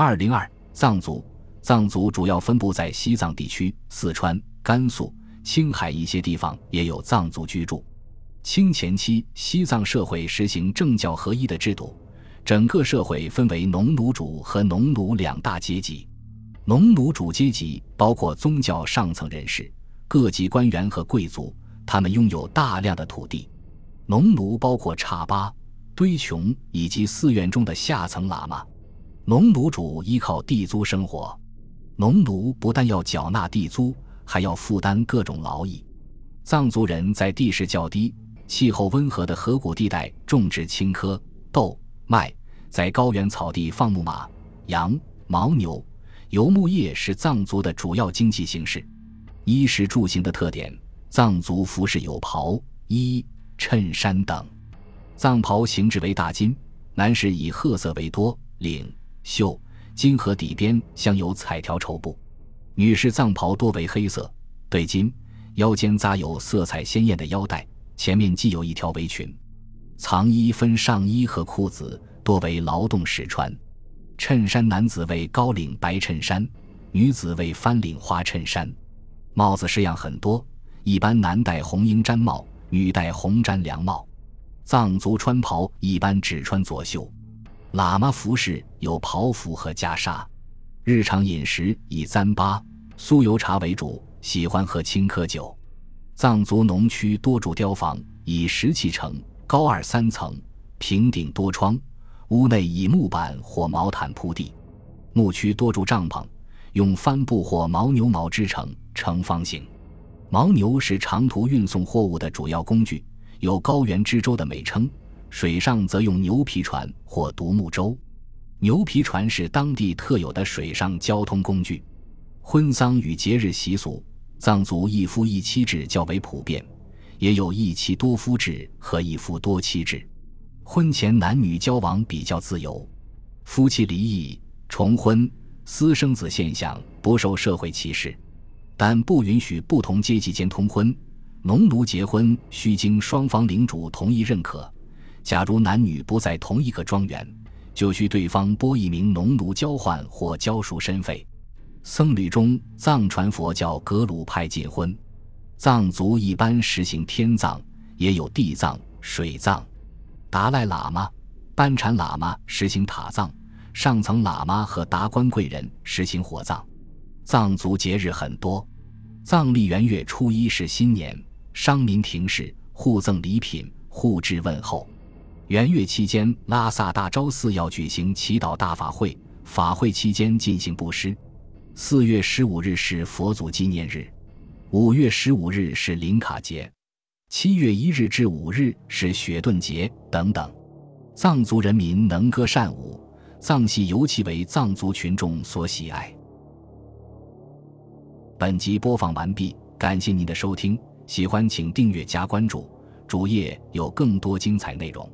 二零二藏族，藏族主要分布在西藏地区，四川、甘肃、青海一些地方也有藏族居住。清前期，西藏社会实行政教合一的制度，整个社会分为农奴主和农奴两大阶级。农奴主阶级包括宗教上层人士、各级官员和贵族，他们拥有大量的土地。农奴包括刹巴、堆琼以及寺院中的下层喇嘛。农奴主依靠地租生活，农奴不但要缴纳地租，还要负担各种劳役。藏族人在地势较低、气候温和的河谷地带种植青稞、豆、麦，在高原草地放牧马、羊、牦牛，游牧业是藏族的主要经济形式。衣食住行的特点，藏族服饰有袍、衣、衬衫等。藏袍形制为大襟，男士以褐色为多，领。袖、襟和底边镶有彩条绸布，女士藏袍多为黑色，对襟，腰间扎有色彩鲜艳的腰带，前面系有一条围裙。藏衣分上衣和裤子，多为劳动时穿。衬衫男子为高领白衬衫，女子为翻领花衬衫。帽子式样很多，一般男戴红缨毡帽，女戴红毡凉帽。藏族穿袍一般只穿左袖。喇嘛服饰有袍服和袈裟，日常饮食以糌粑、酥油茶为主，喜欢喝青稞酒。藏族农区多住雕房，以石砌成，高二三层，平顶多窗，屋内以木板或毛毯铺地。牧区多住帐篷，用帆布或牦牛毛织成，呈方形。牦牛是长途运送货物的主要工具，有高原之舟的美称。水上则用牛皮船或独木舟，牛皮船是当地特有的水上交通工具。婚丧与节日习俗，藏族一夫一妻制较为普遍，也有一妻多夫制和一夫多妻制。婚前男女交往比较自由，夫妻离异、重婚、私生子现象不受社会歧视，但不允许不同阶级间通婚。农奴结婚需经双方领主同意认可。假如男女不在同一个庄园，就需对方拨一名农奴交换或交赎身费。僧侣中，藏传佛教格鲁派禁婚。藏族一般实行天葬，也有地葬、水葬。达赖喇嘛、班禅喇嘛实行塔葬，上层喇嘛和达官贵人实行火葬。藏族节日很多，藏历元月初一是新年，商民停市，互赠礼品，互致问候。元月期间，拉萨大昭寺要举行祈祷大法会，法会期间进行布施。四月十五日是佛祖纪念日，五月十五日是林卡节，七月一日至五日是雪顿节等等。藏族人民能歌善舞，藏戏尤其为藏族群众所喜爱。本集播放完毕，感谢您的收听，喜欢请订阅加关注，主页有更多精彩内容。